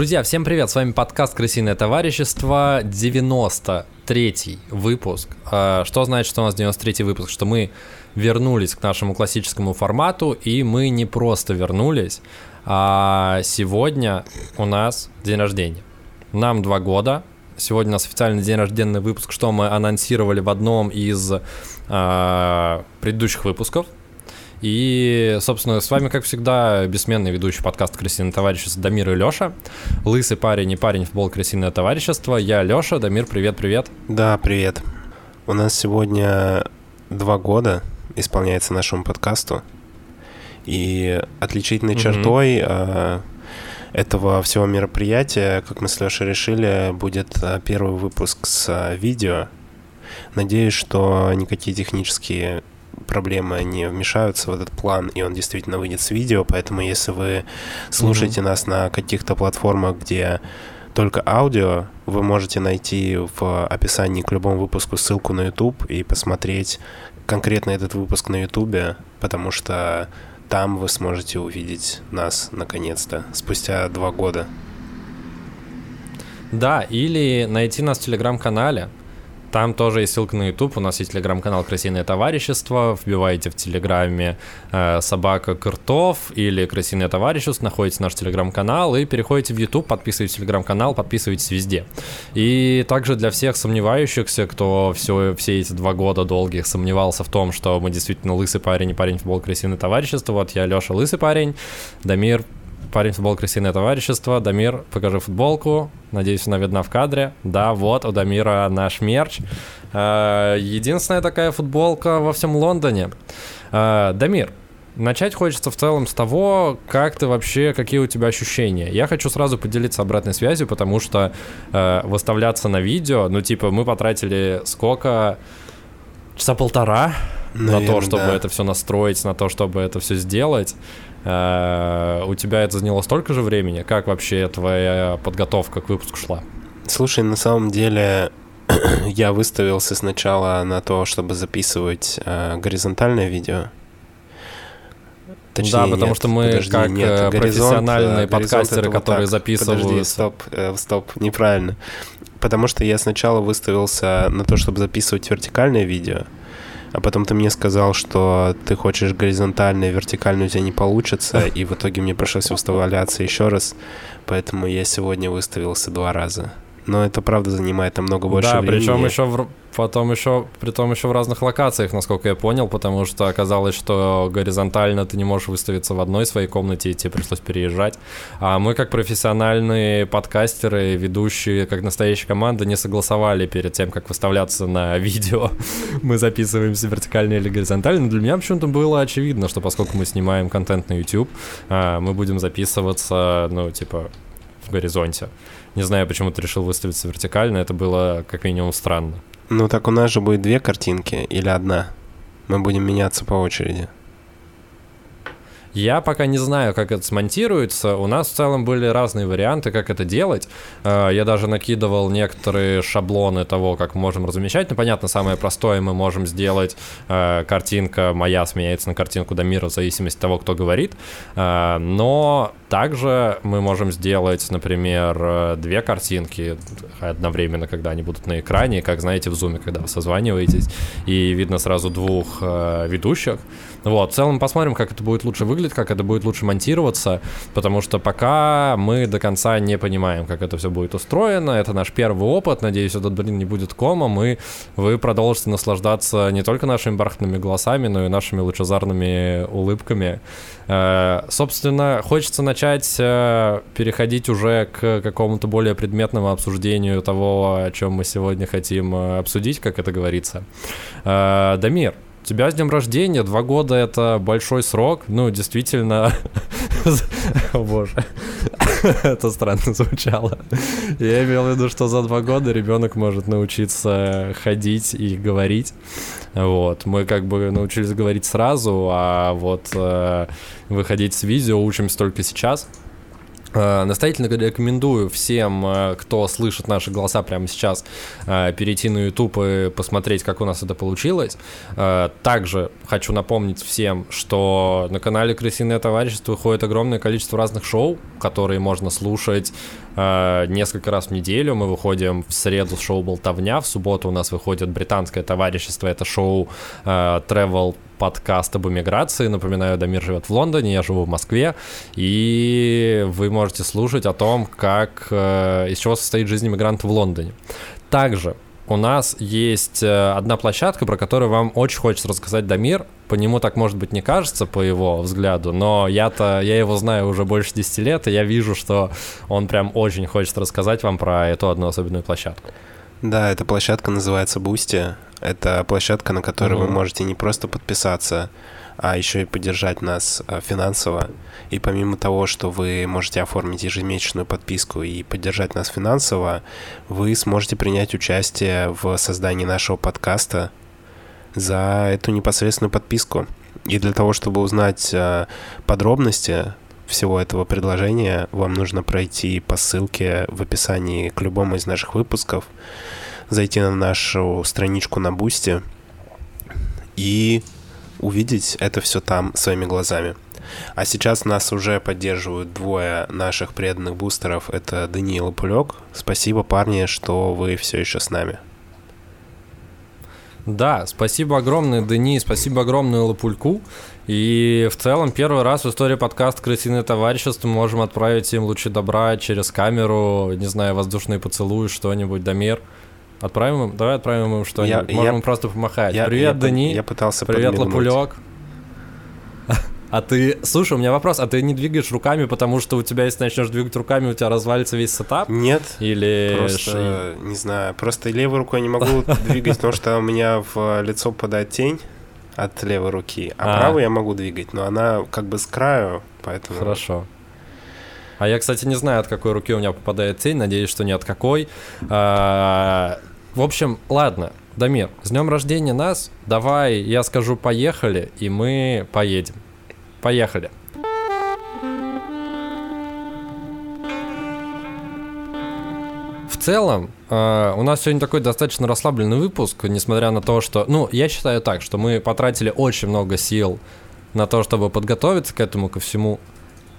Друзья, всем привет! С вами подкаст «Крысиное товарищество», 93-й выпуск. А, что значит, что у нас 93-й выпуск? Что мы вернулись к нашему классическому формату, и мы не просто вернулись, а сегодня у нас день рождения. Нам два года, сегодня у нас официальный день рождения выпуск, что мы анонсировали в одном из э, предыдущих выпусков. И, собственно, с вами, как всегда, бессменный ведущий подкаста «Крысиное товарищество» Дамир и Лёша. Лысый парень и парень футбол «Крысиное товарищество». Я Лёша. Дамир, привет-привет. Да, привет. У нас сегодня два года исполняется нашему подкасту. И отличительной mm-hmm. чертой э, этого всего мероприятия, как мы с Лешей решили, будет а, первый выпуск с а, видео. Надеюсь, что никакие технические проблемы не вмешаются в этот план, и он действительно выйдет с видео. Поэтому, если вы слушаете mm-hmm. нас на каких-то платформах, где только аудио, вы можете найти в описании к любому выпуску ссылку на YouTube и посмотреть конкретно этот выпуск на YouTube, потому что там вы сможете увидеть нас наконец-то, спустя два года. Да, или найти нас в телеграм-канале. Там тоже есть ссылка на YouTube. У нас есть телеграм-канал Красиное товарищество. Вбиваете в телеграме э, собака Кыртов или Красиное товарищество, находите наш телеграм-канал и переходите в YouTube, подписывайтесь в телеграм-канал, подписывайтесь везде. И также для всех сомневающихся, кто все, все эти два года долгих сомневался в том, что мы действительно лысый парень и парень футбол Красиное товарищество. Вот я Леша Лысый парень, Дамир парень футбол крысиное товарищество. Дамир, покажи футболку. Надеюсь, она видна в кадре. Да, вот, у Дамира наш мерч. Э, единственная такая футболка во всем Лондоне. Э, Дамир, начать хочется в целом с того, как ты вообще, какие у тебя ощущения. Я хочу сразу поделиться обратной связью, потому что э, выставляться на видео, ну, типа, мы потратили сколько? Часа полтора Наверное, на то, чтобы да. это все настроить, на то, чтобы это все сделать. Э, у тебя это заняло столько же времени? Как вообще твоя подготовка к выпуску шла? Слушай, на самом деле я выставился сначала на то, чтобы записывать э, горизонтальное видео. Точнее, да, потому нет, что мы подожди, как нет, э, профессиональные горизонт, подкастеры, вот которые так. записывают. Подожди, стоп, э, стоп, неправильно. Потому что я сначала выставился на то, чтобы записывать вертикальное видео, а потом ты мне сказал, что ты хочешь горизонтально и вертикально у тебя не получится, и в итоге мне пришлось выставляться еще раз, поэтому я сегодня выставился два раза но это правда занимает намного больше да, времени. Да, причем еще в, потом еще, при том еще в разных локациях, насколько я понял, потому что оказалось, что горизонтально ты не можешь выставиться в одной своей комнате, и тебе пришлось переезжать. А мы, как профессиональные подкастеры, ведущие, как настоящая команда, не согласовали перед тем, как выставляться на видео. мы записываемся вертикально или горизонтально. Для меня почему-то было очевидно, что поскольку мы снимаем контент на YouTube, а, мы будем записываться, ну, типа, в горизонте. Не знаю, почему ты решил выставиться вертикально, это было как минимум странно. Ну так у нас же будет две картинки или одна. Мы будем меняться по очереди. Я пока не знаю, как это смонтируется. У нас в целом были разные варианты, как это делать. Э, я даже накидывал некоторые шаблоны того, как мы можем размещать. Ну, понятно, самое простое мы можем сделать. Э, картинка моя сменяется на картинку Дамира в зависимости от того, кто говорит. Э, но также мы можем сделать, например, две картинки одновременно, когда они будут на экране, как знаете в зуме, когда вы созваниваетесь, и видно сразу двух ведущих. Вот, в целом посмотрим, как это будет лучше выглядеть, как это будет лучше монтироваться, потому что пока мы до конца не понимаем, как это все будет устроено. Это наш первый опыт. Надеюсь, этот, блин, не будет комом, и вы продолжите наслаждаться не только нашими бархатными голосами, но и нашими лучезарными улыбками. Э, собственно, хочется начать э, переходить уже к какому-то более предметному обсуждению того, о чем мы сегодня хотим э, обсудить, как это говорится. Дамир, тебя с днем рождения, два года это большой срок, ну, действительно, о боже, это странно звучало. Я имел в виду, что за два года ребенок может научиться ходить и говорить, вот, мы как бы научились говорить сразу, а вот э, выходить с видео учимся только сейчас, настоятельно рекомендую всем, э, кто слышит наши голоса прямо сейчас, э, перейти на YouTube и посмотреть, как у нас это получилось. Также хочу напомнить всем, что на канале Крысиное товарищество выходит огромное количество разных шоу, которые можно слушать э, несколько раз в неделю. Мы выходим в среду с шоу «Болтовня», в субботу у нас выходит «Британское товарищество», это шоу э, travel подкаст об эмиграции. Напоминаю, Дамир живет в Лондоне, я живу в Москве, и вы можете слушать о том, как, э, из чего состоит жизнь иммигранта в Лондоне. Также у нас есть э, одна площадка, про которую вам очень хочется рассказать Дамир. По нему так, может быть, не кажется, по его взгляду, но я-то, я его знаю уже больше 10 лет, и я вижу, что он прям очень хочет рассказать вам про эту одну особенную площадку. Да, эта площадка называется Boosty. Это площадка, на которой mm-hmm. вы можете не просто подписаться, а еще и поддержать нас э, финансово. И помимо того, что вы можете оформить ежемесячную подписку и поддержать нас финансово, вы сможете принять участие в создании нашего подкаста за эту непосредственную подписку. И для того, чтобы узнать э, подробности всего этого предложения, вам нужно пройти по ссылке в описании к любому из наших выпусков, зайти на нашу страничку на Бусте и увидеть это все там своими глазами. А сейчас нас уже поддерживают двое наших преданных бустеров. Это Даниил и Пулек. Спасибо, парни, что вы все еще с нами. Да, спасибо огромное, Дани, спасибо огромное Лапульку. И в целом первый раз в истории подкаста «Крысиное товарищество» мы можем отправить им лучи добра через камеру, не знаю, воздушные поцелуи, что-нибудь, Дамир. Отправим им? Давай отправим им что-нибудь. Я, Можем я, просто помахать. Я, Привет, я, Дани. Я пытался Привет, Лапулек. А ты, слушай, у меня вопрос, а ты не двигаешь руками, потому что у тебя, если начнешь двигать руками, у тебя развалится весь сетап? Нет. Или... Просто, не знаю, просто левой рукой не могу двигать, потому что у меня в лицо попадает тень от левой руки, а, а правую я могу двигать, но она как бы с краю, поэтому... Хорошо. А я, кстати, не знаю, от какой руки у меня попадает тень, надеюсь, что ни от какой. А, в общем, ладно, Дамир, с днем рождения нас. Давай я скажу поехали, и мы поедем. Поехали. В целом, э, у нас сегодня такой достаточно расслабленный выпуск, несмотря на то, что... Ну, я считаю так, что мы потратили очень много сил на то, чтобы подготовиться к этому, ко всему.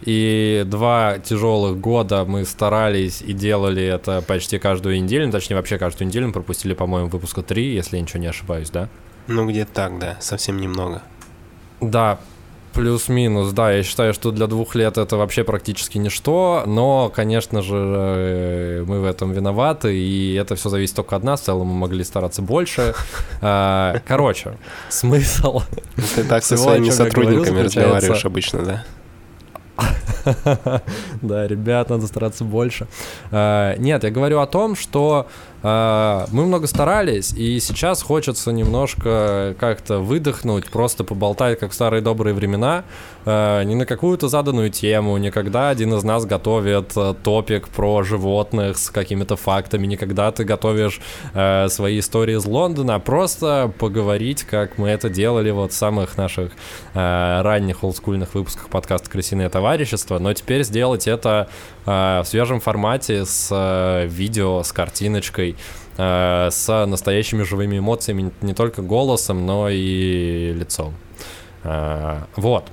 И два тяжелых года мы старались и делали это почти каждую неделю, ну, точнее вообще каждую неделю мы пропустили, по-моему, выпуска 3, если я ничего не ошибаюсь, да? Ну где-то так, да, совсем немного. Да, Плюс-минус, да, я считаю, что для двух лет это вообще практически ничто, но, конечно же, э, мы в этом виноваты, и это все зависит только от нас, в целом мы могли стараться больше. А, короче, смысл... Ты так со своими сотрудниками разговариваешь обычно, да? Да, ребят, надо стараться больше. А, нет, я говорю о том, что мы много старались, и сейчас хочется немножко как-то выдохнуть, просто поболтать, как в старые добрые времена, а, не на какую-то заданную тему, никогда один из нас готовит э, топик про животных с какими-то фактами, никогда ты готовишь э, свои истории из Лондона, а просто поговорить, как мы это делали вот в самых наших э, ранних олдскульных выпусках подкаста «Крысиное товарищество», но теперь сделать это в свежем формате с видео, с картиночкой, э, с настоящими живыми эмоциями, не только голосом, но и лицом. Э, вот.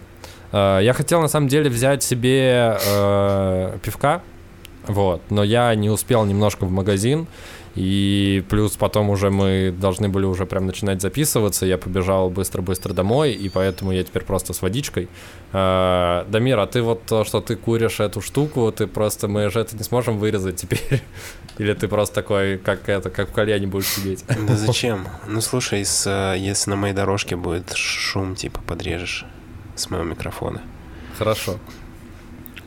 Э, я хотел на самом деле взять себе э, пивка, вот, но я не успел немножко в магазин, и плюс потом уже мы должны были уже прям начинать записываться. Я побежал быстро-быстро домой, и поэтому я теперь просто с водичкой. А, Дамир, а ты вот то, что ты куришь эту штуку, ты просто, мы же это не сможем вырезать теперь. Или ты просто такой, как это, как в кальяне будешь сидеть? Да зачем? Ну слушай, с, э, если на моей дорожке будет шум, типа подрежешь с моего микрофона. Хорошо.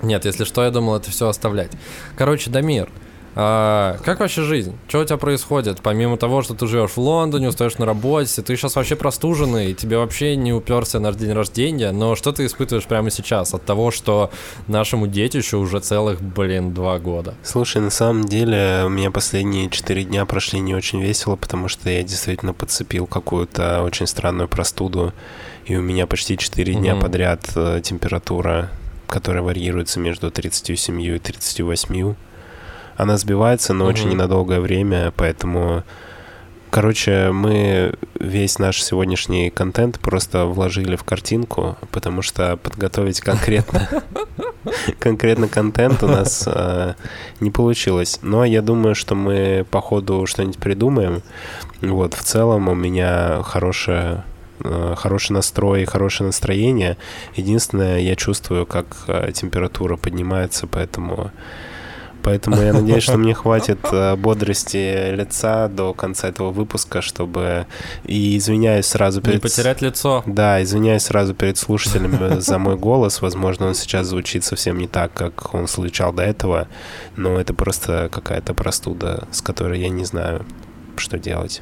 Нет, если что, я думал это все оставлять. Короче, Дамир, а, как вообще жизнь? Что у тебя происходит? Помимо того, что ты живешь в Лондоне, устаешь на работе, ты сейчас вообще простуженный, тебе вообще не уперся на день рождения, но что ты испытываешь прямо сейчас от того, что нашему детищу уже целых, блин, два года? Слушай, на самом деле у меня последние четыре дня прошли не очень весело, потому что я действительно подцепил какую-то очень странную простуду, и у меня почти четыре дня mm-hmm. подряд э, температура, которая варьируется между 37 и 38 она сбивается, но угу. очень ненадолгое время, поэтому... Короче, мы весь наш сегодняшний контент просто вложили в картинку, потому что подготовить конкретно конкретно контент у нас э, не получилось. Но я думаю, что мы по ходу что-нибудь придумаем. Вот, в целом у меня хорошая э, хороший настрой, хорошее настроение. Единственное, я чувствую, как э, температура поднимается, поэтому Поэтому я надеюсь, что мне хватит э, бодрости лица до конца этого выпуска, чтобы... И извиняюсь сразу перед... Не потерять лицо. Да, извиняюсь сразу перед слушателями за мой голос. Возможно, он сейчас звучит совсем не так, как он звучал до этого, но это просто какая-то простуда, с которой я не знаю, что делать.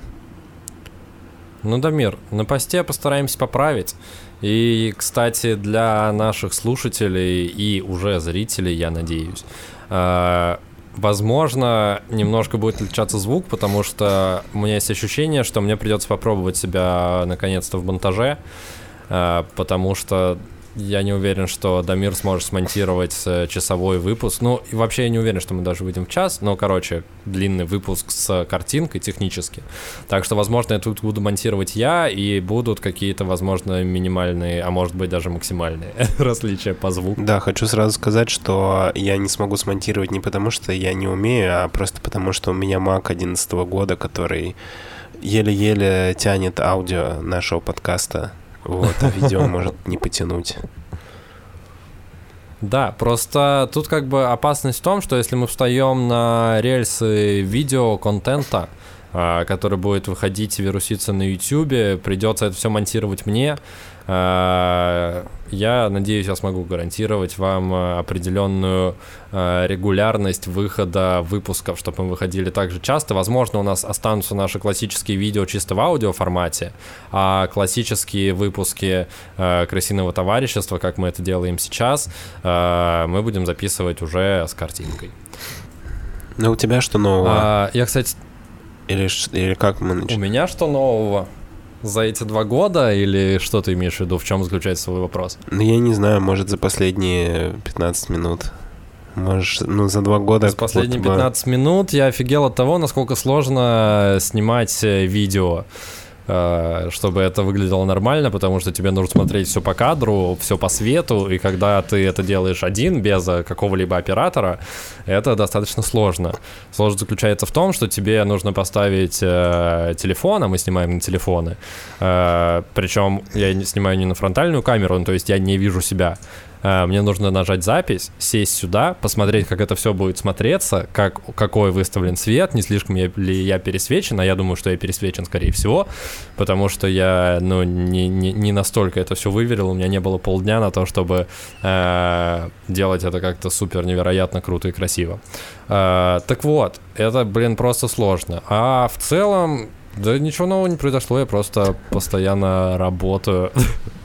Ну, Дамир, на посте постараемся поправить. И, кстати, для наших слушателей и уже зрителей, я надеюсь, возможно, немножко будет отличаться звук, потому что у меня есть ощущение, что мне придется попробовать себя наконец-то в монтаже, а, потому что я не уверен, что Дамир сможет смонтировать э, часовой выпуск. Ну, и вообще я не уверен, что мы даже выйдем в час, но, короче, длинный выпуск с картинкой технически. Так что, возможно, я тут буду монтировать я, и будут какие-то, возможно, минимальные, а может быть даже максимальные различия по звуку. Да, хочу сразу сказать, что я не смогу смонтировать не потому, что я не умею, а просто потому, что у меня Mac 11 года, который еле-еле тянет аудио нашего подкаста вот, а видео может не потянуть. Да, просто тут как бы опасность в том, что если мы встаем на рельсы видео контента, который будет выходить и вируситься на YouTube, придется это все монтировать мне, а, я надеюсь, я смогу гарантировать вам э, определенную регулярность выхода выпусков, чтобы мы выходили так же часто. Возможно, у нас останутся наши классические видео чисто в аудио формате, а классические выпуски крысиного товарищества, как мы это делаем сейчас, мы будем записывать уже с картинкой. Ну, у тебя что нового? А, я, кстати... Или, или как мы начнем? У меня что нового? за эти два года или что ты имеешь в виду? В чем заключается свой вопрос? Ну, я не знаю, может, за последние 15 минут. Может, ну, за два года... За последние 15 минут я офигел от того, насколько сложно снимать э, видео. Э, чтобы это выглядело нормально, потому что тебе нужно смотреть все по кадру, все по свету, и когда ты это делаешь один, без какого-либо оператора, это достаточно сложно. Сложность заключается в том, что тебе нужно поставить э, телефон, а мы снимаем на телефоны, э, причем я снимаю не на фронтальную камеру, ну, то есть я не вижу себя, Э, мне нужно нажать запись, сесть сюда, посмотреть, как это все будет смотреться, как, какой выставлен свет, не слишком ли я пересвечен, а я думаю, что я пересвечен, скорее всего, потому что я, ну, не, не, не настолько это все выверил, у меня не было полдня на то, чтобы э, делать это как-то супер невероятно круто и красиво. Э, так вот, это, блин, просто сложно. А в целом, да ничего нового не произошло, я просто постоянно работаю.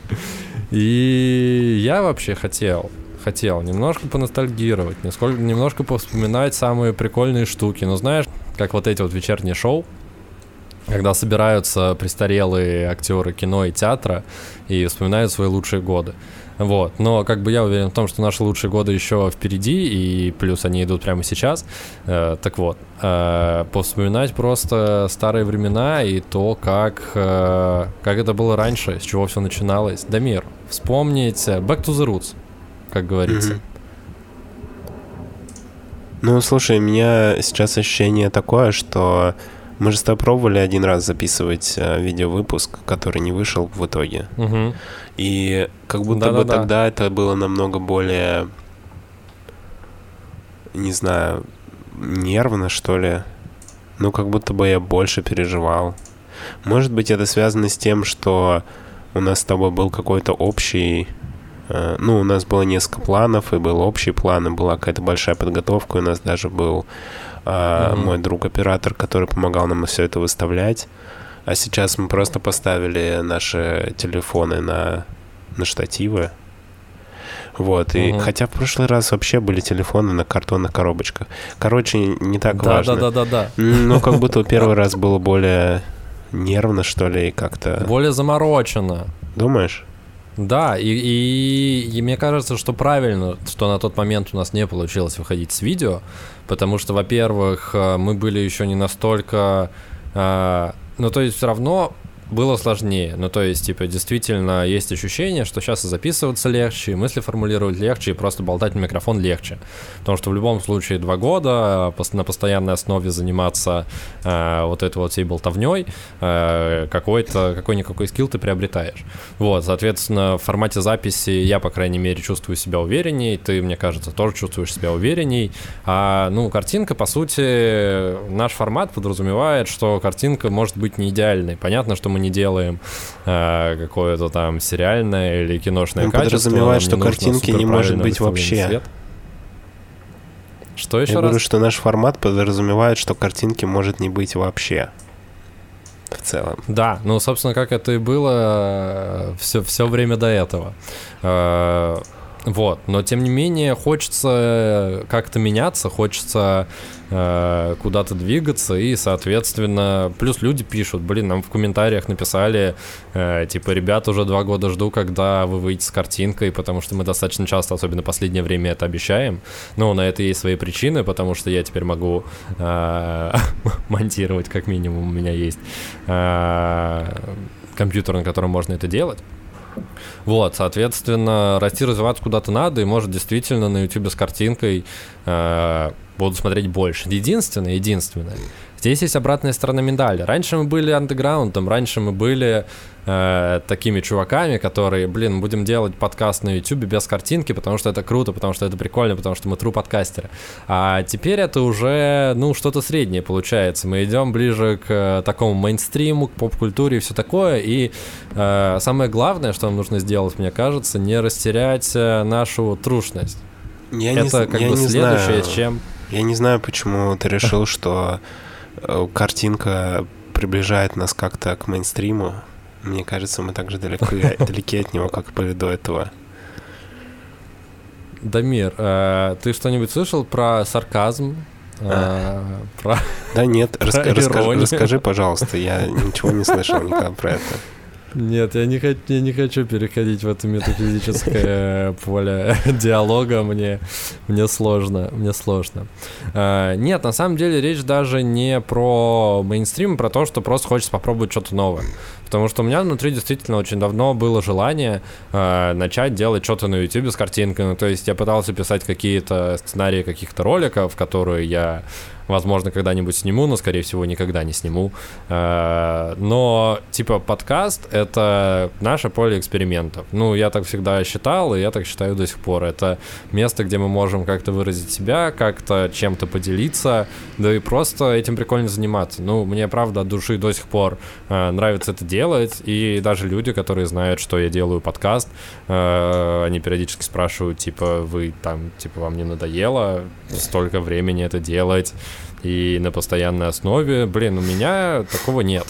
И я вообще хотел, хотел немножко поностальгировать, несколько, немножко повспоминать самые прикольные штуки. Но знаешь, как вот эти вот вечерние шоу, когда собираются престарелые актеры кино и театра и вспоминают свои лучшие годы. Вот. Но как бы я уверен в том, что наши лучшие годы еще впереди, и плюс они идут прямо сейчас. Э, так вот, э, повспоминать просто старые времена и то, как, э, как это было раньше, с чего все начиналось. Дамир, вспомнить Back to the Roots, как говорится. Ну, слушай, у меня сейчас ощущение такое, что мы же с тобой пробовали один раз записывать э, видеовыпуск, который не вышел в итоге. Угу. И как будто бы тогда это было намного более, не знаю, нервно, что ли. Ну, как будто бы я больше переживал. Может быть, это связано с тем, что у нас с тобой был какой-то общий... Э, ну, у нас было несколько планов, и был общий план, и была какая-то большая подготовка, и у нас даже был mm-hmm. мой друг-оператор, который помогал нам все это выставлять. А сейчас мы просто поставили наши телефоны на, на штативы. Вот, и угу. хотя в прошлый раз вообще были телефоны на картонных коробочках. Короче, не так да, важно. Да, да, да, да. Ну, как будто первый раз было более нервно, что ли, и как-то. Более заморочено. Думаешь? Да, и, и, и мне кажется, что правильно, что на тот момент у нас не получилось выходить с видео, потому что, во-первых, э, мы были еще не настолько... Э, ну, то есть все равно было сложнее. Ну, то есть, типа, действительно есть ощущение, что сейчас и записываться легче, мысли формулировать легче, и просто болтать в микрофон легче. Потому что в любом случае два года на постоянной основе заниматься э, вот этой вот всей болтовней, э, какой-то, какой-никакой скилл ты приобретаешь. Вот, соответственно, в формате записи я, по крайней мере, чувствую себя уверенней, ты, мне кажется, тоже чувствуешь себя уверенней. А, ну, картинка, по сути, наш формат подразумевает, что картинка может быть не идеальной. Понятно, что мы не делаем э, какое-то там сериальное или киношное Он качество. подразумевает, что картинки не может быть вообще. Свет. Что еще Я раз? говорю, что наш формат подразумевает, что картинки может не быть вообще. В целом. Да, ну, собственно, как это и было все, э, все время до этого. Э, вот, но тем не менее хочется как-то меняться, хочется э, куда-то двигаться, и, соответственно, плюс люди пишут, блин, нам в комментариях написали, э, типа, ребят, уже два года жду, когда вы выйдете с картинкой, потому что мы достаточно часто, особенно в последнее время, это обещаем. Но на это есть свои причины, потому что я теперь могу э, монтировать, как минимум, у меня есть компьютер, на котором можно это делать. Вот, соответственно, расти, развиваться куда-то надо, и может действительно на YouTube с картинкой э, буду смотреть больше. Единственное, единственное, Здесь есть обратная сторона медали. Раньше мы были андеграундом, раньше мы были э, такими чуваками, которые, блин, будем делать подкаст на YouTube без картинки, потому что это круто, потому что это прикольно, потому что мы тру подкастеры. А теперь это уже, ну, что-то среднее получается. Мы идем ближе к э, такому мейнстриму, к поп-культуре и все такое. И э, самое главное, что нам нужно сделать, мне кажется, не растерять э, нашу трушность. Я это не, как я бы не следующее, знаю. чем... Я не знаю, почему ты решил, что картинка приближает нас как-то к мейнстриму. Мне кажется, мы также далеко, далеки от него, как были до этого. Дамир, э, ты что-нибудь слышал про сарказм? Э, а. про... Да нет, раска- расскажи, расскажи, пожалуйста, я ничего не слышал никогда про это. Нет, я не, хочу, я не хочу переходить в это метафизическое поле диалога, мне, мне сложно, мне сложно. А, нет, на самом деле речь даже не про мейнстрим, а про то, что просто хочется попробовать что-то новое. Потому что у меня внутри действительно очень давно было желание э, начать делать что-то на YouTube с картинками. То есть я пытался писать какие-то сценарии каких-то роликов, которые я возможно, когда-нибудь сниму, но, скорее всего, никогда не сниму. Э, но, типа, подкаст — это наше поле экспериментов. Ну, я так всегда считал, и я так считаю до сих пор. Это место, где мы можем как-то выразить себя, как-то чем-то поделиться, да и просто этим прикольно заниматься. Ну, мне, правда, от души до сих пор э, нравится это делать, и даже люди, которые знают, что я делаю подкаст, э, они периодически спрашивают, типа, вы там, типа, вам не надоело столько времени это делать, и на постоянной основе. Блин, у меня такого нет.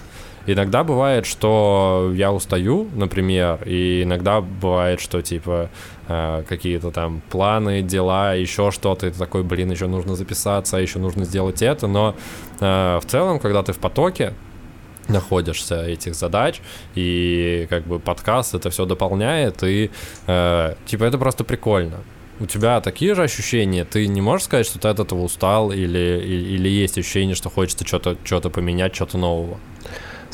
Иногда бывает, что я устаю, например, и иногда бывает, что типа э, какие-то там планы, дела, еще что-то, ты такой, блин, еще нужно записаться, еще нужно сделать это, но э, в целом, когда ты в потоке, находишься этих задач, и как бы подкаст это все дополняет, и э, типа это просто прикольно. У тебя такие же ощущения? Ты не можешь сказать, что ты от этого устал, или, или, или есть ощущение, что хочется что-то что поменять, что-то нового?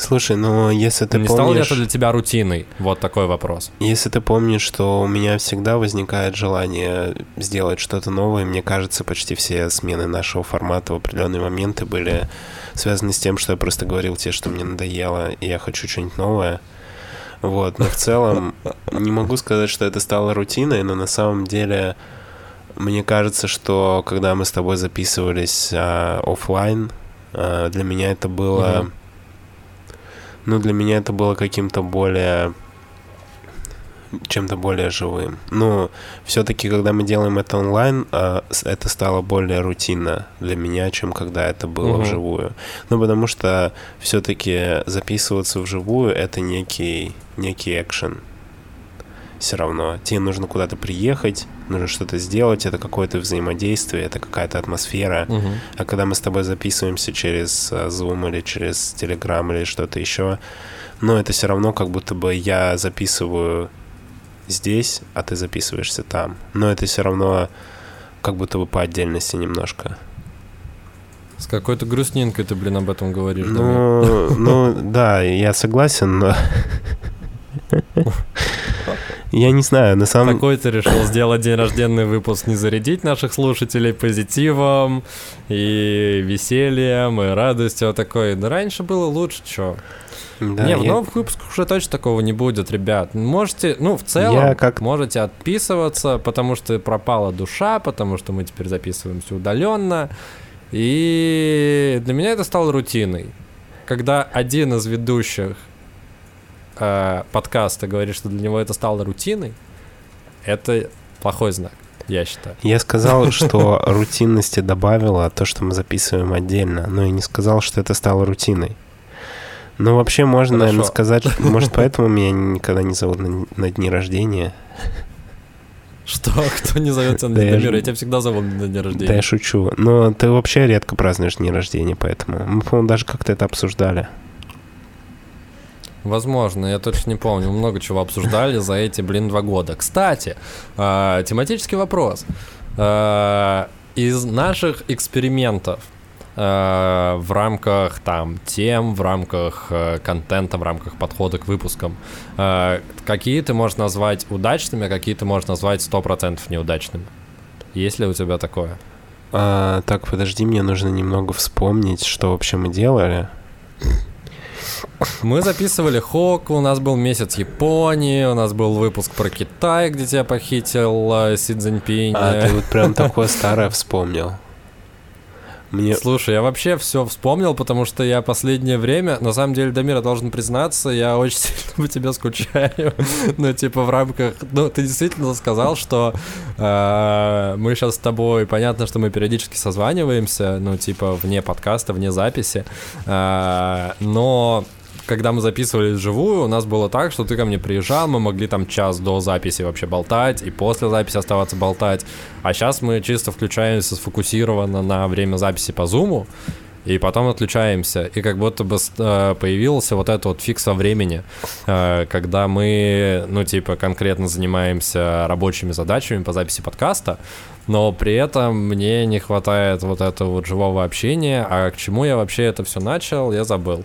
Слушай, ну если ты не помнишь... стало ли это для тебя рутиной? Вот такой вопрос. Если ты помнишь, что у меня всегда возникает желание сделать что-то новое, мне кажется, почти все смены нашего формата в определенные моменты были связаны с тем, что я просто говорил тебе, что мне надоело, и я хочу что-нибудь новое. Вот, но в целом не могу сказать, что это стало рутиной, но на самом деле мне кажется, что когда мы с тобой записывались а, офлайн, а, для меня это было, угу. Ну для меня это было каким-то более чем-то более живым. Но все-таки, когда мы делаем это онлайн, а, это стало более рутинно для меня, чем когда это было угу. вживую. Ну, потому что все-таки записываться вживую это некий, некий экшен. Все равно. Тебе нужно куда-то приехать, нужно что-то сделать, это какое-то взаимодействие, это какая-то атмосфера. Угу. А когда мы с тобой записываемся через а, Zoom или через Telegram или что-то еще, ну, это все равно как будто бы я записываю здесь, а ты записываешься там. Но это все равно как будто бы по отдельности немножко. С какой-то грустнинкой ты, блин, об этом говоришь. Ну, ну да, я согласен, но... Я не знаю, на самом... Какой ты решил сделать день рожденный выпуск, не зарядить наших слушателей позитивом и весельем, и радостью такой. Да раньше было лучше, чё. Да, не, я... в новых выпусках уже точно такого не будет, ребят. Можете, ну, в целом, я как... можете отписываться, потому что пропала душа, потому что мы теперь записываемся удаленно. И для меня это стало рутиной. Когда один из ведущих э, подкаста говорит, что для него это стало рутиной, это плохой знак, я считаю. Я сказал, что рутинности добавила то, что мы записываем отдельно, но я не сказал, что это стало рутиной. Ну, вообще, можно, Хорошо. наверное, сказать, может, поэтому меня никогда не зовут на, на дни рождения. Что? Кто не зовет тебя на день рождения? Я тебя всегда зову на день рождения. Да я шучу. Но ты вообще редко празднуешь дни рождения, поэтому... Мы, по-моему, даже как-то это обсуждали. Возможно, я точно не помню. Много чего обсуждали за эти, блин, два года. Кстати, э, тематический вопрос. Э, из наших экспериментов э, в рамках там тем, в рамках э, контента, в рамках подхода к выпускам, какие ты можешь назвать удачными, а какие ты можешь назвать 100% неудачными? Есть ли у тебя такое? А, так, подожди, мне нужно немного вспомнить, что вообще мы делали. Мы записывали Хок, у нас был месяц Японии, у нас был выпуск про Китай, где тебя похитил э, Си Цзиньпинь. А, ты вот прям такое старое вспомнил. Мне... Слушай, я вообще все вспомнил, потому что я последнее время, на самом деле, Дамира должен признаться, я очень сильно по тебе скучаю. ну, типа, в рамках... Ну, ты действительно сказал, что э, мы сейчас с тобой... Понятно, что мы периодически созваниваемся, ну, типа, вне подкаста, вне записи. Э, но когда мы записывали вживую, у нас было так, что ты ко мне приезжал, мы могли там час до записи вообще болтать, и после записи оставаться болтать. А сейчас мы чисто включаемся сфокусированно на время записи по зуму, и потом отключаемся. И как будто бы э, появился вот этот вот фикс во времени, э, когда мы, ну, типа, конкретно занимаемся рабочими задачами по записи подкаста, но при этом мне не хватает вот этого вот живого общения, а к чему я вообще это все начал, я забыл.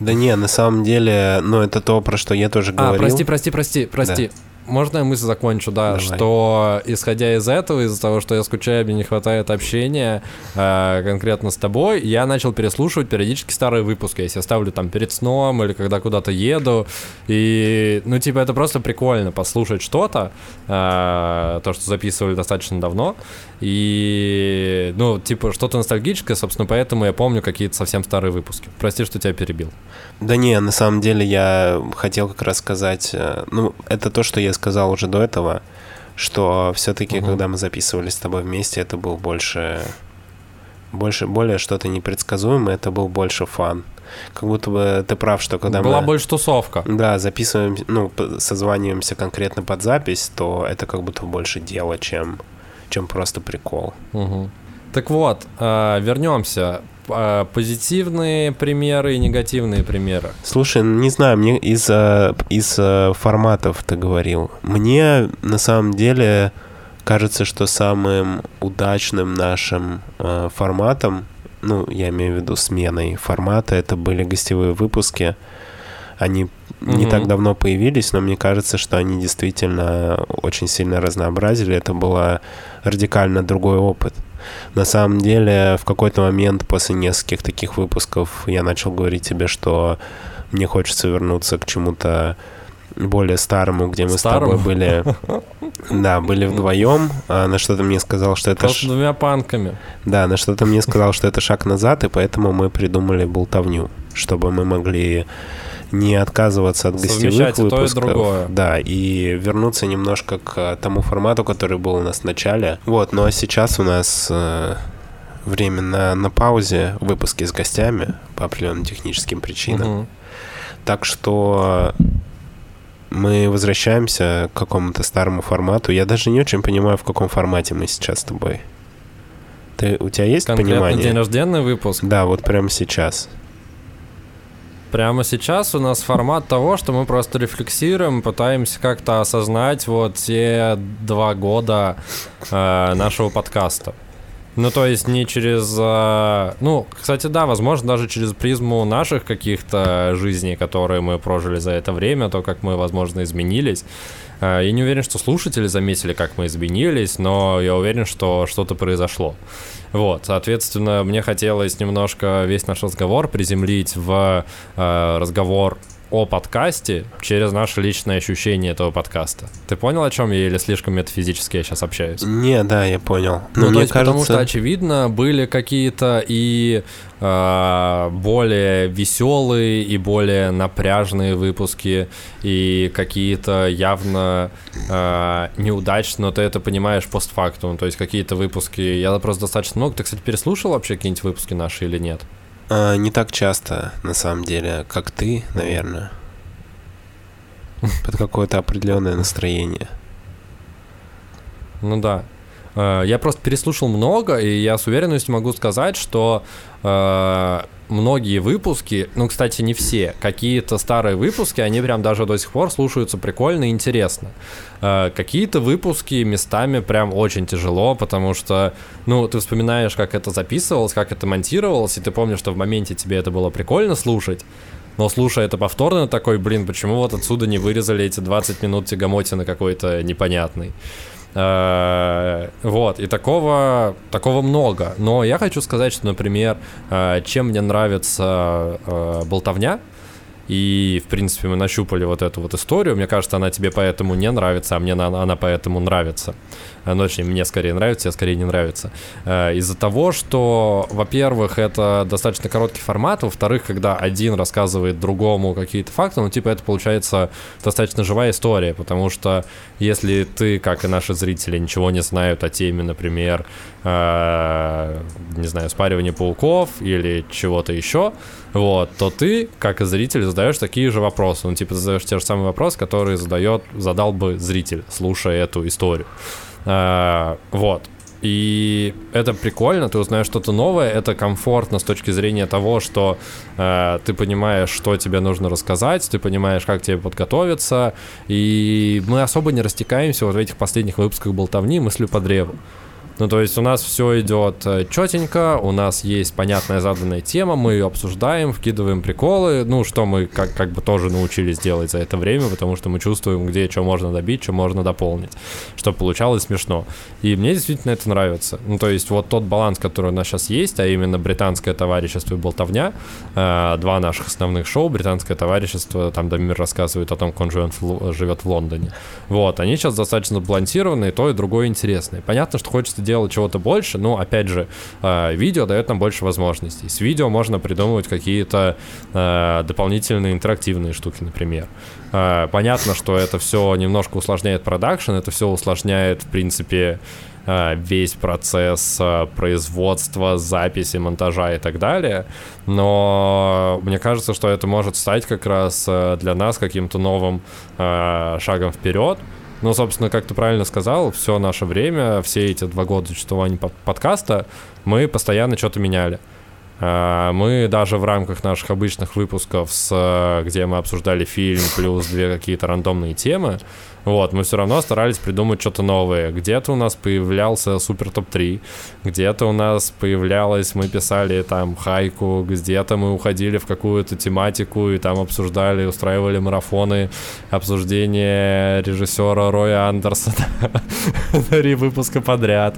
Да не, на самом деле, ну это то, про что я тоже говорил. А, прости, прости, прости, прости можно я мысль закончу, да, Давай. что исходя из этого, из-за того, что я скучаю, мне не хватает общения э, конкретно с тобой, я начал переслушивать периодически старые выпуски. Если я ставлю там перед сном или когда куда-то еду. И, ну, типа, это просто прикольно послушать что-то, э, то, что записывали достаточно давно. И, ну, типа, что-то ностальгическое, собственно, поэтому я помню какие-то совсем старые выпуски. Прости, что тебя перебил. Да не, на самом деле я хотел как раз сказать, э, ну, это то, что я сказал уже до этого, что все-таки, угу. когда мы записывались с тобой вместе, это был больше, больше, более что-то непредсказуемое, это был больше фан. Как будто бы ты прав, что когда Была мы... больше тусовка. Да, записываем, ну, созваниваемся конкретно под запись, то это как будто больше дело, чем, чем просто прикол. Угу. Так вот, э, вернемся позитивные примеры и негативные примеры? Слушай, не знаю, мне из, из форматов ты говорил. Мне на самом деле кажется, что самым удачным нашим э, форматом, ну, я имею в виду сменой формата, это были гостевые выпуски. Они угу. не так давно появились, но мне кажется, что они действительно очень сильно разнообразили. Это был радикально другой опыт. На самом деле, в какой-то момент после нескольких таких выпусков я начал говорить тебе, что мне хочется вернуться к чему-то более старому, где мы старому? с тобой были, да, были вдвоем. А на что-то мне сказал, что это... С двумя панками. Да, на что-то мне сказал, что это шаг назад, и поэтому мы придумали болтовню, чтобы мы могли не отказываться от гостевых выпусков. То и другое. Да, и вернуться немножко к тому формату, который был у нас в начале. Вот, ну а сейчас у нас э, время на, на паузе выпуски с гостями по определенным техническим причинам. Угу. Так что мы возвращаемся к какому-то старому формату. Я даже не очень понимаю, в каком формате мы сейчас с тобой. Ты, у тебя есть Конкретно понимание? день рождения выпуск? Да, вот прямо сейчас. Прямо сейчас у нас формат того, что мы просто рефлексируем, пытаемся как-то осознать вот те два года э, нашего подкаста. Ну, то есть не через... а, Ну, кстати, да, возможно, даже через призму наших каких-то жизней, которые мы прожили за это время, то, как мы, возможно, изменились. А, Я не уверен, что слушатели заметили, как мы изменились, но я уверен, что что-то произошло. Вот, соответственно, мне хотелось немножко весь наш разговор приземлить в э, разговор о подкасте через наше личное ощущение этого подкаста. Ты понял, о чем я, или слишком метафизически я сейчас общаюсь? Не, да, я понял. Ну, Но то мне есть, кажется... потому что, очевидно, были какие-то и э, более веселые, и более напряжные выпуски, и какие-то явно э, неудачные, но ты это понимаешь постфактум. То есть какие-то выпуски... Я просто достаточно много... Ты, кстати, переслушал вообще какие-нибудь выпуски наши или нет? А, не так часто, на самом деле, как ты, наверное. Под какое-то определенное настроение. Ну да. Э, Я просто переслушал много, и я с уверенностью могу сказать, что э, многие выпуски, ну, кстати, не все, какие-то старые выпуски, они прям даже до сих пор слушаются прикольно и интересно. Э, какие-то выпуски местами прям очень тяжело, потому что, ну, ты вспоминаешь, как это записывалось, как это монтировалось, и ты помнишь, что в моменте тебе это было прикольно слушать, но слушая это повторно, такой, блин, почему вот отсюда не вырезали эти 20 минут тягомотины какой-то непонятный. Э, Вот, и такого, такого много. Но я хочу сказать, что, например, э, чем мне нравится э, болтовня, и, в принципе, мы нащупали вот эту вот историю. Мне кажется, она тебе поэтому не нравится, а мне она, она поэтому нравится. Э, Ну, точнее, мне скорее нравится, тебе скорее не нравится. Э, Из-за того, что, во-первых, это достаточно короткий формат, во-вторых, когда один рассказывает другому какие-то факты, ну, типа, это получается достаточно живая история, потому что если ты, как и наши зрители, ничего не знают о теме, например, э, не знаю, спаривания пауков или чего-то еще, вот, то ты, как и зритель, задаешь такие же вопросы. Ну, типа, задаешь те же самые вопросы, которые задает, задал бы зритель, слушая эту историю. Э, вот. И это прикольно, ты узнаешь что-то новое, это комфортно с точки зрения того, что э, ты понимаешь, что тебе нужно рассказать, ты понимаешь, как тебе подготовиться, и мы особо не растекаемся вот в этих последних выпусках болтовни мыслью по древу. Ну, то есть у нас все идет четенько, у нас есть понятная заданная тема, мы ее обсуждаем, вкидываем приколы, ну, что мы как, как бы тоже научились делать за это время, потому что мы чувствуем, где что можно добить, что можно дополнить, чтобы получалось смешно. И мне действительно это нравится. Ну, то есть вот тот баланс, который у нас сейчас есть, а именно британское товарищество и болтовня, э, два наших основных шоу, британское товарищество, там Дамир рассказывает о том, как он живет в, живет в Лондоне. Вот, они сейчас достаточно сбалансированы, и то, и другое интересное. Понятно, что хочется чего-то больше, но, опять же, э, видео дает нам больше возможностей. С видео можно придумывать какие-то э, дополнительные интерактивные штуки, например. Э, понятно, что это все немножко усложняет продакшн, это все усложняет, в принципе, весь процесс производства, записи, монтажа и так далее. Но мне кажется, что это может стать как раз для нас каким-то новым шагом вперед. Ну, собственно, как ты правильно сказал, все наше время, все эти два года существования под- подкаста, мы постоянно что-то меняли. А, Мы даже в рамках наших обычных выпусков, с, э, где мы обсуждали фильм плюс две какие-то рандомные темы, вот, мы все равно старались придумать что-то новое. Где-то у нас появлялся супер топ-3, где-то у нас появлялось, мы писали там хайку, где-то мы уходили в какую-то тематику и там обсуждали, устраивали марафоны обсуждения режиссера Роя Андерсона три выпуска подряд.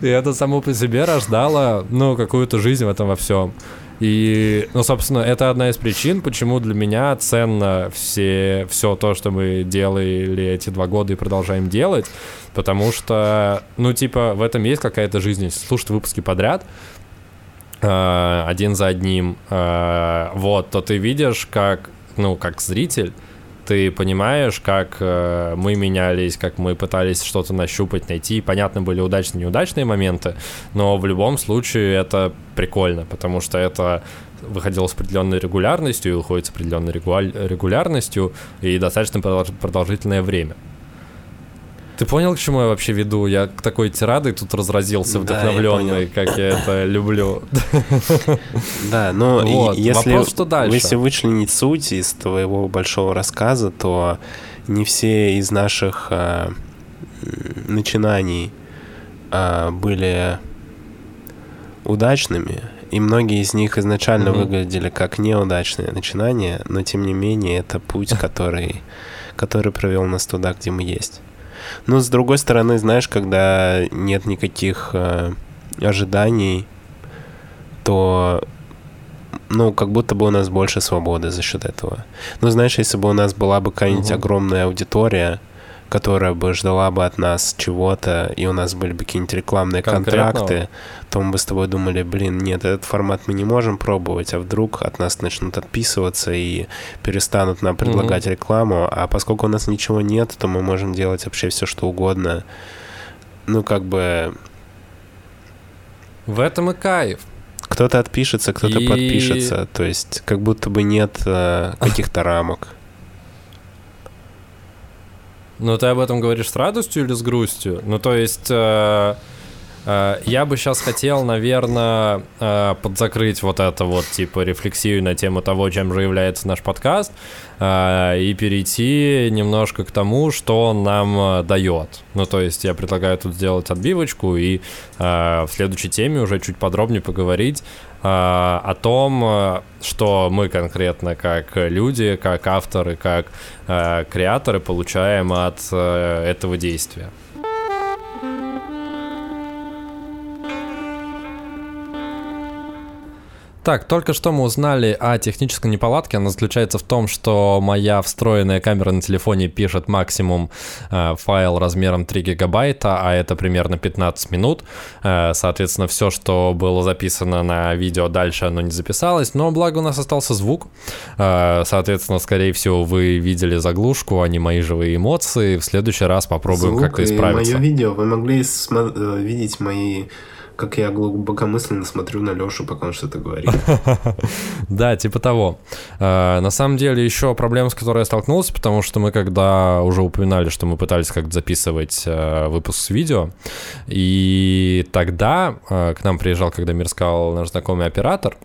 И это само по себе рождало, ну, какую-то жизнь в этом во всем. И, ну, собственно, это одна из причин, почему для меня ценно все, все то, что мы делали эти два года и продолжаем делать, потому что, ну, типа, в этом есть какая-то жизнь. Если слушать выпуски подряд, э, один за одним, э, вот, то ты видишь, как, ну, как зритель, ты понимаешь, как э, мы менялись, как мы пытались что-то нащупать, найти. Понятно, были удачные неудачные моменты, но в любом случае это прикольно, потому что это выходило с определенной регулярностью и уходит с определенной регулярностью и достаточно продолж- продолжительное время. Ты понял, к чему я вообще веду? Я к такой тирадой тут разразился, Да, я вдохновленный, как я это люблю. Да, но Вот, если, вопрос, что дальше? если вычленить суть из твоего большого рассказа, то не все из наших а, м, начинаний а, были удачными, и многие из них изначально Мгм. выглядели как неудачные начинания, но тем не менее это путь, который, который провел нас туда, где мы есть. Но с другой стороны, знаешь, когда нет никаких э, ожиданий, то ну, как будто бы у нас больше свободы за счет этого. Ну, знаешь, если бы у нас была бы какая-нибудь Мгм. огромная аудитория, которая бы ждала бы от нас чего-то, и у нас были бы какие-нибудь рекламные контракты, то мы бы с тобой думали, блин, нет, этот формат мы не можем пробовать, а вдруг от нас начнут отписываться и перестанут нам предлагать рекламу, а поскольку у нас ничего нет, то мы можем делать вообще все, что угодно. Ну, как бы В этом и кайф. кто-то отпишется, кто-то И- подпишется, то есть как будто бы нет э, каких-то рамок. Ну, ты об этом говоришь с радостью или с грустью? Ну, то есть, э, я бы сейчас хотел, наверное, э, подзакрыть вот это вот, типа, рефлексию на тему того, чем же является наш подкаст, э, и перейти немножко к тому, что он нам э, дает. Ну, то есть, я предлагаю тут сделать отбивочку и э, в следующей теме уже чуть подробнее поговорить э, о том, э, что мы конкретно как люди, как авторы, как э, креаторы получаем от э, этого действия. Так, только что мы узнали о технической неполадке. Она заключается в том, что моя встроенная камера на телефоне пишет максимум э, файл размером 3 гигабайта, а это примерно 15 минут. Э, соответственно, все, что было записано на видео дальше, оно не записалось. Но благо у нас остался звук. Э, соответственно, скорее всего, вы видели заглушку, а не мои живые эмоции. В следующий раз попробуем как-то исправиться. мое видео, вы могли смо- э, видеть мои, как я глубокомысленно смотрю на Лешу, пока он что-то говорит. Да, типа того. Э, На самом деле еще проблема, с которой я столкнулся, потому что мы когда уже упоминали, что мы пытались как-то записывать э, выпуск с видео, и тогда э, к нам приезжал, когда мир сказал наш знакомый оператор,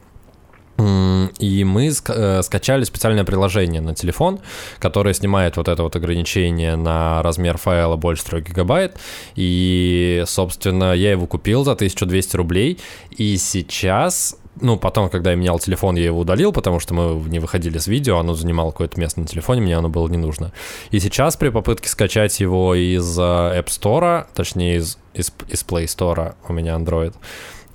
И мы э, скачали специальное приложение на телефон, которое снимает вот это вот ограничение на размер файла больше 3 гигабайт. И, собственно, я его купил за 1200 рублей. И сейчас ну, потом, когда я менял телефон, я его удалил, потому что мы не выходили с видео, оно занимало какое-то место на телефоне, мне оно было не нужно. И сейчас при попытке скачать его из э, App Store, точнее из, из, из Play Store, у меня Android,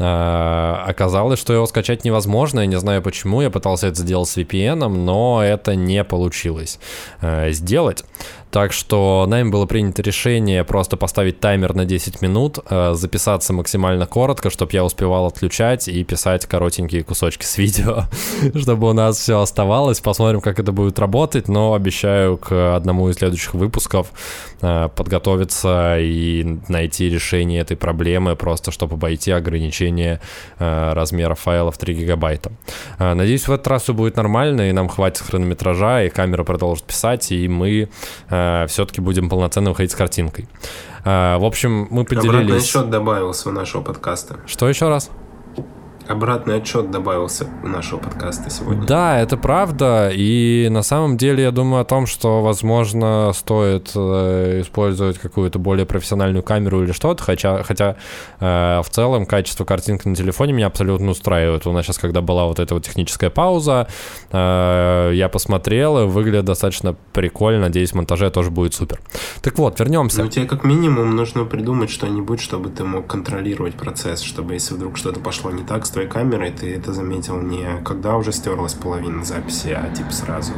оказалось, что его скачать невозможно, я не знаю почему, я пытался это сделать с VPN, но это не получилось э, сделать. Так что нами было принято решение просто поставить таймер на 10 минут, э, записаться максимально коротко, чтобы я успевал отключать и писать коротенькие кусочки с видео, чтобы у нас все оставалось. Посмотрим, как это будет работать, но обещаю к одному из следующих выпусков э, подготовиться и найти решение этой проблемы, просто чтобы обойти ограничение э, размера файла в 3 гигабайта. Надеюсь, в этот раз все будет нормально, и нам хватит хронометража, и камера продолжит писать, и мы все-таки будем полноценно выходить с картинкой. Э, В общем, мы Обратный поделились... отчет добавился у нашего подкаста. Что еще раз? Обратный отчет добавился у нашего подкаста сегодня. Да, это правда, и на самом деле я думаю о том, что, возможно, стоит э, использовать какую-то более профессиональную камеру или что-то, хотя, хотя э, в целом качество картинки на телефоне меня абсолютно устраивает. У нас сейчас, когда была вот эта вот техническая пауза, э, я посмотрел, и выглядит достаточно прикольно, надеюсь, в монтаже тоже будет супер. Так вот, вернемся. Ну, тебе как минимум нужно придумать что-нибудь, чтобы ты мог контролировать процесс, чтобы если вдруг что-то пошло не так твоей камерой, ты это заметил не когда уже стерлась половина записи, а типа сразу.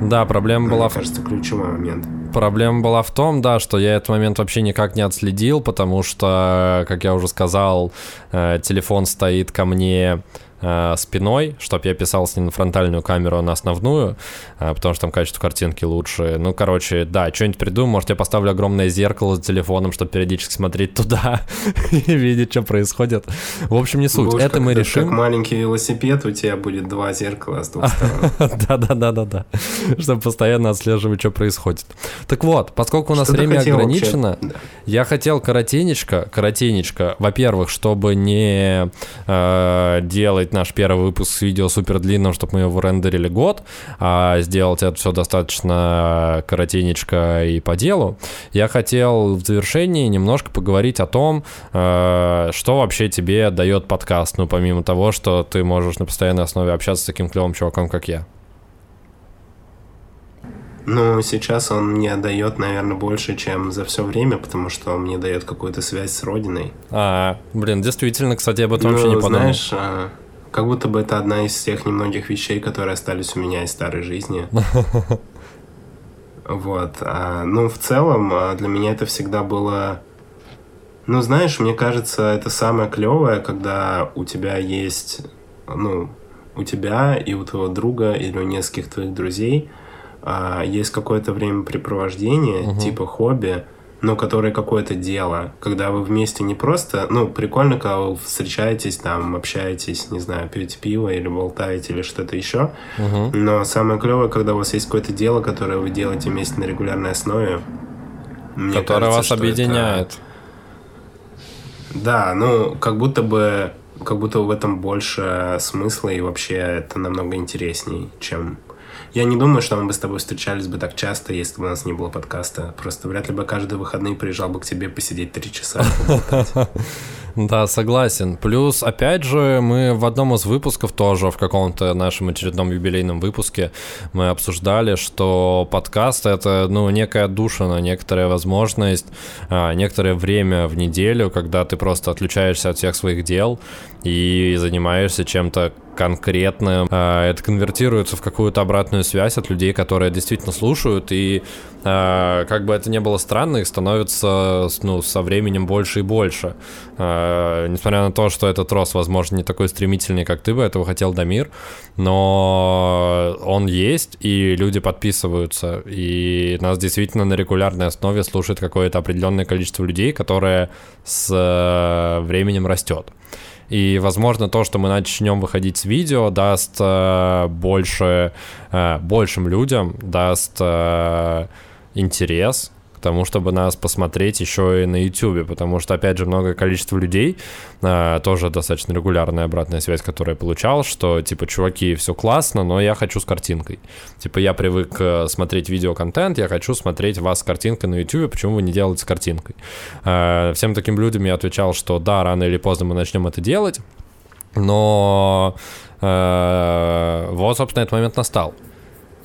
Да, проблема была Мне кажется, ключевой момент. Проблема была в том, да, что я этот момент вообще никак не отследил, потому что, как я уже сказал, э, телефон стоит ко мне э, спиной, чтобы я писал с ним на фронтальную камеру, а на основную, э, потому что там качество картинки лучше. Ну, короче, да, что-нибудь придумаю. Может, я поставлю огромное зеркало за телефоном, чтобы периодически смотреть туда и видеть, что происходит. В общем, не суть. Будешь Это как- мы решим. Как маленький велосипед, у тебя будет два зеркала с двух сторон. Да-да-да-да-да. Чтобы постоянно отслеживать, что происходит. Так вот, поскольку у нас время ограничено, я хотел коротенечко, коротенечко, во-первых, чтобы не э, делать сделать наш первый выпуск с видео супер длинным, чтобы мы его рендерили год, а сделать это все достаточно коротенечко и по делу, я хотел в завершении немножко поговорить о том, э, что вообще тебе дает подкаст, ну, помимо того, что ты можешь на постоянной основе общаться с таким клевым чуваком, как я. Ну, сейчас он мне дает, наверное, больше, чем за все время, потому что он мне дает какую-то связь с родиной. А, блин, действительно, кстати, об этом ну, вообще не подумал. знаешь, а, как будто бы это одна из тех немногих вещей, которые остались у меня из старой жизни. Вот. А, ну, в целом, а, для меня это всегда было... Ну, знаешь, мне кажется, это самое клевое, когда у тебя есть, ну, у тебя и у твоего друга или у нескольких твоих друзей – а, есть какое-то времяпрепровождение, угу. типа хобби, но которое какое-то дело, когда вы вместе не просто, ну, прикольно, когда вы встречаетесь, там, общаетесь, не знаю, пьете пиво или болтаете или что-то еще, угу. но самое клевое, когда у вас есть какое-то дело, которое вы делаете вместе на регулярной основе, Мне которое кажется, вас объединяет. Это... Да, ну, как будто бы как будто в этом больше смысла и вообще это намного интересней, чем я не думаю, что мы бы с тобой встречались бы так часто, если бы у нас не было подкаста. Просто вряд ли бы каждые выходные приезжал бы к тебе посидеть три часа. Да, согласен. Плюс, опять же, мы в одном из выпусков тоже, в каком-то нашем очередном юбилейном выпуске, мы обсуждали, что подкаст — это, ну, некая душина, некоторая возможность, а, некоторое время в неделю, когда ты просто отключаешься от всех своих дел и занимаешься чем-то конкретным. А, это конвертируется в какую-то обратную связь от людей, которые действительно слушают, и а, как бы это ни было странно, их становится ну, со временем больше и больше. А, несмотря на то, что этот рост, возможно, не такой стремительный, как ты бы этого хотел, Дамир, но он есть, и люди подписываются, и нас действительно на регулярной основе слушает какое-то определенное количество людей, которое с временем растет. И, возможно, то, что мы начнем выходить с видео, даст э, больше, э, большим людям, даст э, интерес тому, чтобы нас посмотреть еще и на YouTube, потому что, опять же, многое количество людей, э, тоже достаточно регулярная обратная связь, которую я получал, что, типа, чуваки, все классно, но я хочу с картинкой. Типа, я привык э, смотреть видеоконтент, я хочу смотреть вас с картинкой на YouTube, почему вы не делаете с картинкой? Э, всем таким людям я отвечал, что да, рано или поздно мы начнем это делать, но э, вот, собственно, этот момент настал.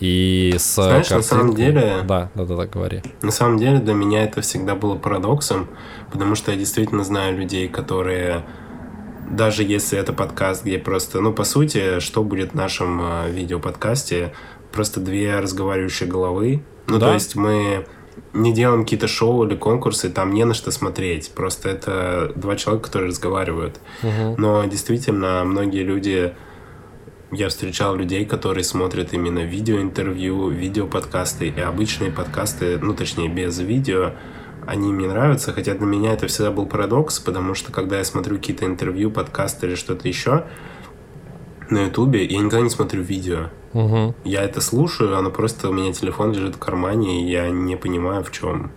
И с Знаешь, картинкой... на самом деле... Да, да, да, да, говори. На самом деле для меня это всегда было парадоксом, потому что я действительно знаю людей, которые даже если это подкаст, где просто, ну, по сути, что будет в нашем э, видеоподкасте, просто две разговаривающие головы. Ну, да? то есть мы не делаем какие-то шоу или конкурсы, там не на что смотреть. Просто это два человека, которые разговаривают. Угу. Но действительно, многие люди я встречал людей, которые смотрят именно видеоинтервью, видеоподкасты и обычные подкасты, ну, точнее, без видео, они мне нравятся, хотя для меня это всегда был парадокс, потому что когда я смотрю какие-то интервью, подкасты или что-то еще на ютубе, я никогда не смотрю видео. Угу. Я это слушаю, оно просто у меня телефон лежит в кармане, и я не понимаю, в чем,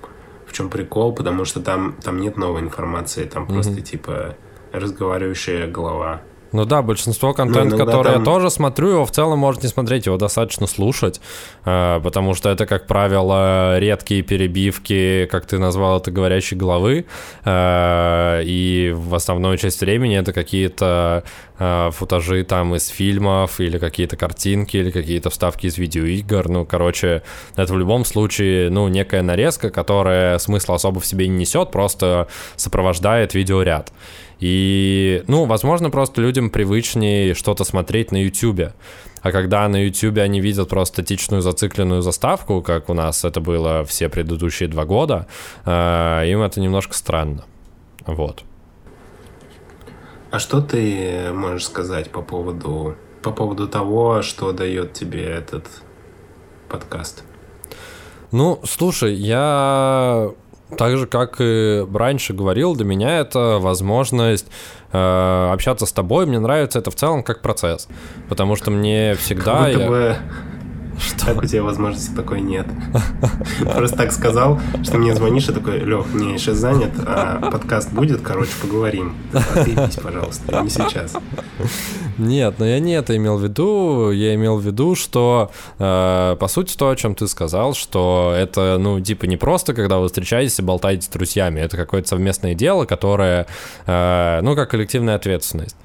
в чем прикол, потому что там, там нет новой информации, там угу. просто типа разговаривающая голова. Ну да, большинство контента, ну, который там... я тоже смотрю, его в целом может не смотреть, его достаточно слушать, э, потому что это, как правило, редкие перебивки, как ты назвал это, говорящей головы, э, и в основную часть времени это какие-то э, футажи там из фильмов, или какие-то картинки, или какие-то вставки из видеоигр, ну, короче, это в любом случае, ну, некая нарезка, которая смысла особо в себе не несет, просто сопровождает видеоряд. И, ну, возможно, просто людям привычнее что-то смотреть на YouTube. А когда на YouTube они видят просто статичную зацикленную заставку, как у нас это было все предыдущие два года, э, им это немножко странно. Вот. А что ты можешь сказать по поводу, по поводу того, что дает тебе этот подкаст? Ну, слушай, я так же, как и раньше говорил, для меня это возможность э, общаться с тобой. Мне нравится это в целом как процесс. Потому что мне всегда... Как будто, я... бы, Что? Так у тебя возможности такой нет. Просто так сказал, что мне звонишь и такой, Лех, не, я сейчас занят, а подкаст будет, короче, поговорим. Отъебись, пожалуйста, не сейчас. Нет, но я не это имел в виду. Я имел в виду, что э, по сути то, о чем ты сказал, что это, ну, типа не просто, когда вы встречаетесь и болтаете с друзьями, это какое-то совместное дело, которое, э, ну, как коллективная ответственность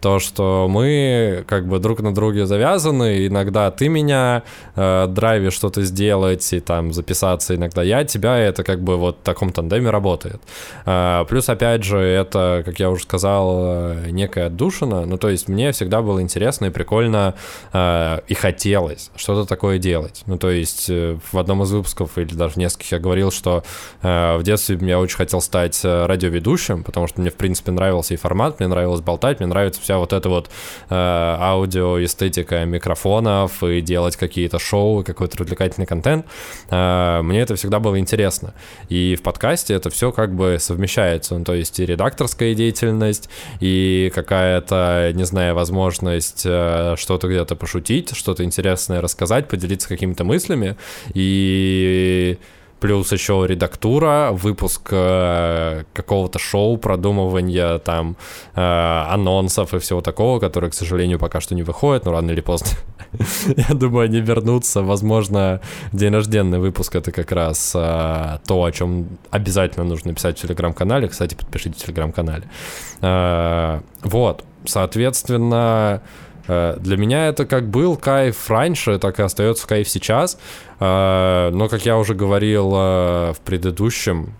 то, что мы как бы друг на друге завязаны, иногда ты меня э, драйвишь что-то сделать и там записаться, иногда я тебя, это как бы вот в таком тандеме работает. Э, плюс, опять же, это, как я уже сказал, э, некая отдушина, ну, то есть мне всегда было интересно и прикольно э, и хотелось что-то такое делать. Ну, то есть э, в одном из выпусков или даже в нескольких я говорил, что э, в детстве я очень хотел стать э, радиоведущим, потому что мне, в принципе, нравился и формат, мне нравилось болтать, мне нравится вся вот эта вот э, аудиоэстетика микрофонов и делать какие-то шоу, какой-то развлекательный контент, э, мне это всегда было интересно. И в подкасте это все как бы совмещается, ну, то есть и редакторская деятельность, и какая-то, не знаю, возможность э, что-то где-то пошутить, что-то интересное рассказать, поделиться какими-то мыслями, и плюс еще редактура, выпуск э, какого-то шоу, продумывание там э, анонсов и всего такого, которые, к сожалению, пока что не выходят, но рано или поздно, я думаю, они вернутся. Возможно, день рожденный выпуск это как раз э, то, о чем обязательно нужно писать в телеграм-канале. Кстати, подпишитесь в телеграм-канале. Э, вот, соответственно, для меня это как был кайф раньше, так и остается кайф сейчас. Э, но, как я уже говорил э, в предыдущем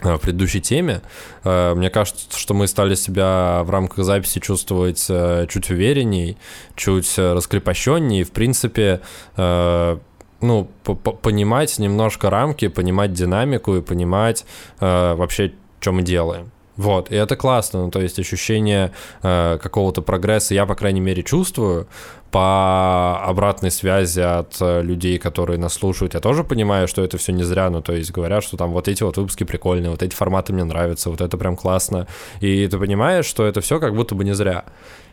в предыдущей теме. Мне кажется, что мы стали себя в рамках записи чувствовать чуть уверенней, чуть раскрепощенней. В принципе, ну, понимать немножко рамки, понимать динамику и понимать вообще, что мы делаем. Вот, и это классно, ну, то есть ощущение э, какого-то прогресса я, по крайней мере, чувствую по обратной связи от э, людей, которые нас слушают, я тоже понимаю, что это все не зря, ну, то есть говорят, что там вот эти вот выпуски прикольные, вот эти форматы мне нравятся, вот это прям классно, и ты понимаешь, что это все как будто бы не зря.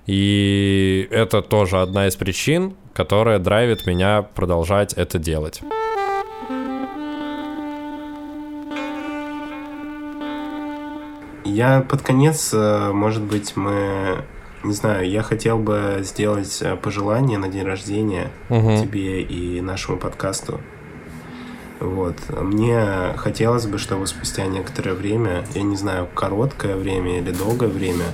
И это тоже одна из причин, которая драйвит меня продолжать это делать. Я под конец, э, может быть, мы... Не знаю, я хотел бы сделать э, пожелание на день рождения угу. тебе и нашему подкасту. Вот. Мне хотелось бы, чтобы спустя некоторое время, я не знаю, короткое время или долгое время,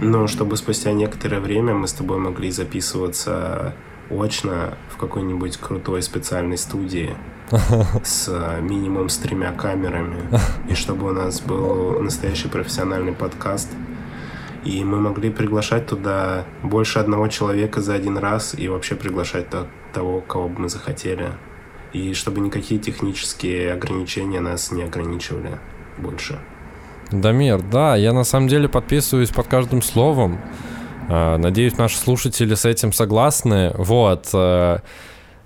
но чтобы спустя некоторое время мы с тобой могли записываться очно какой-нибудь крутой специальной студии с минимум с тремя камерами, и чтобы у нас был настоящий профессиональный подкаст. И мы могли приглашать туда больше одного человека за один раз и вообще приглашать того, кого бы мы захотели. И чтобы никакие технические ограничения нас не ограничивали больше. Дамир, да, я на самом деле подписываюсь под каждым словом. А, надеюсь, наши слушатели с этим согласны. Вот. Э,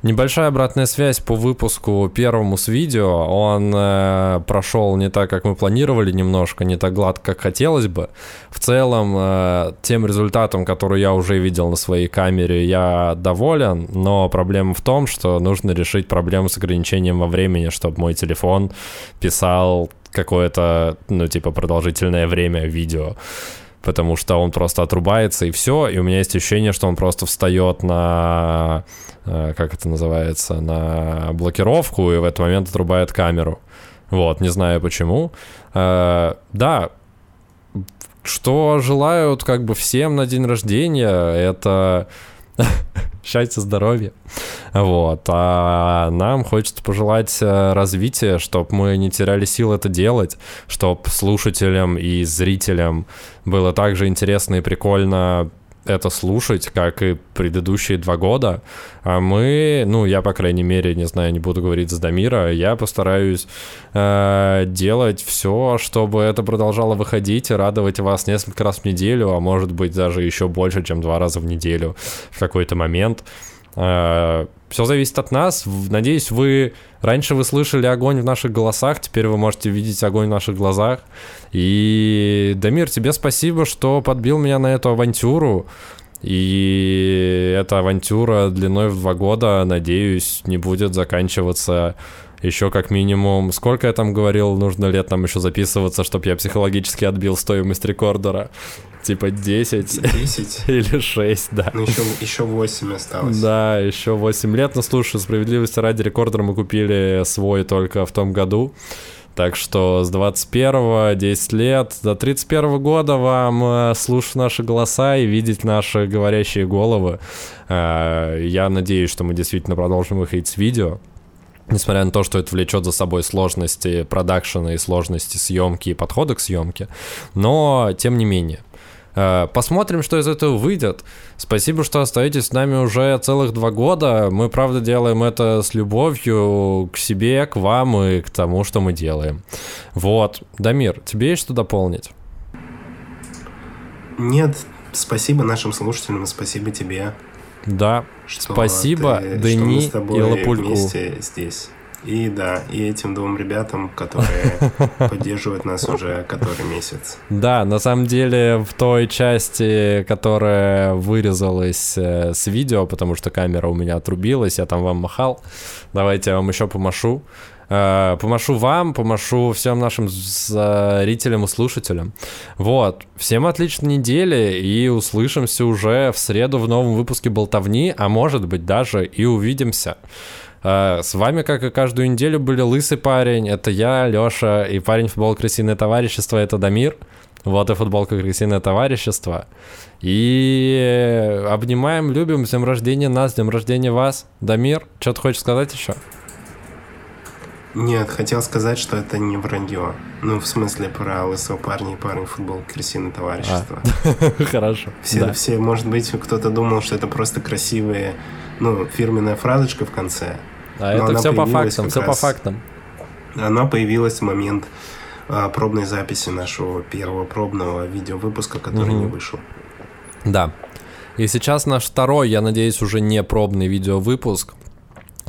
небольшая обратная связь по выпуску первому с видео. Он э, прошел не так, как мы планировали немножко, не так гладко, как хотелось бы. В целом, э, тем результатом, который я уже видел на своей камере, я доволен, но проблема в том, что нужно решить проблему с ограничением во времени, чтобы мой телефон писал какое-то, ну, типа, продолжительное время видео потому что он просто отрубается и все, и у меня есть ощущение, что он просто встает на, э, как это называется, на блокировку и в этот момент отрубает камеру. Вот, не знаю почему. Э, да, что желают как бы всем на день рождения, это счастья, здоровья. Вот. А нам хочется пожелать э, развития, чтобы мы не теряли сил это делать, чтобы слушателям и зрителям было также интересно и прикольно это слушать, как и предыдущие два года. А мы, ну, я, по крайней мере, не знаю, не буду говорить за Дамира, я постараюсь э, делать все, чтобы это продолжало выходить и радовать вас несколько раз в неделю, а может быть даже еще больше, чем два раза в неделю в какой-то момент. Все зависит от нас. Надеюсь, вы раньше вы слышали огонь в наших голосах, теперь вы можете видеть огонь в наших глазах. И, Дамир, тебе спасибо, что подбил меня на эту авантюру. И эта авантюра длиной в два года, надеюсь, не будет заканчиваться еще как минимум, сколько я там говорил, нужно лет там еще записываться, чтобы я психологически отбил стоимость рекордера. Типа 10. 10? Или 6, да. Ну еще, еще 8 осталось. Да, еще 8 лет. Но слушай, справедливости ради рекордера мы купили свой только в том году. Так что с 21 10 лет до 31 года вам э, слушать наши голоса и видеть наши говорящие головы. Э, я надеюсь, что мы действительно продолжим выходить с видео. Несмотря на то, что это влечет за собой сложности продакшена и сложности съемки и подхода к съемке. Но, тем не менее, э, Посмотрим, что из этого выйдет. Спасибо, что остаетесь с нами уже целых два года. Мы, правда, делаем это с любовью к себе, к вам и к тому, что мы делаем. Вот. Дамир, тебе есть что дополнить? Нет, спасибо нашим слушателям, спасибо тебе. Да, что спасибо ты, Дени что и Лапульку. вместе здесь. И да, и этим двум ребятам, которые поддерживают нас уже который месяц. Да, на самом деле в той части, которая вырезалась э, с видео, потому что камера у меня отрубилась, я там вам махал. Давайте я вам еще помашу. Э, помашу вам, помашу всем нашим зрителям и слушателям. Вот. Всем отличной недели и услышимся уже в среду в новом выпуске «Болтовни», а может быть даже и увидимся. Э, с вами, как и каждую неделю, были Лысый парень, это я, Лёша, и парень футбол Крысиное товарищество, это Дамир. Вот и футболка Крысиное товарищество. И обнимаем, любим, с днем рождения нас, с днем рождения вас. Дамир, что ты хочешь сказать еще? Нет, хотел сказать, что это не вранье. Ну, в смысле, про лысого парня и парень футбол крысиное товарищество. А. Хорошо. Все, да. все, может быть, кто-то думал, что это просто красивые, ну, фирменная фразочка в конце. А это все по фактам, все по фактам. Она появилась в момент а, пробной записи нашего первого пробного видеовыпуска, который угу. не вышел. Да. И сейчас наш второй, я надеюсь, уже не пробный видеовыпуск,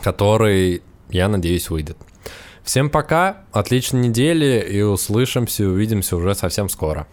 который, я надеюсь, выйдет. Всем пока, отличной недели и услышимся, увидимся уже совсем скоро.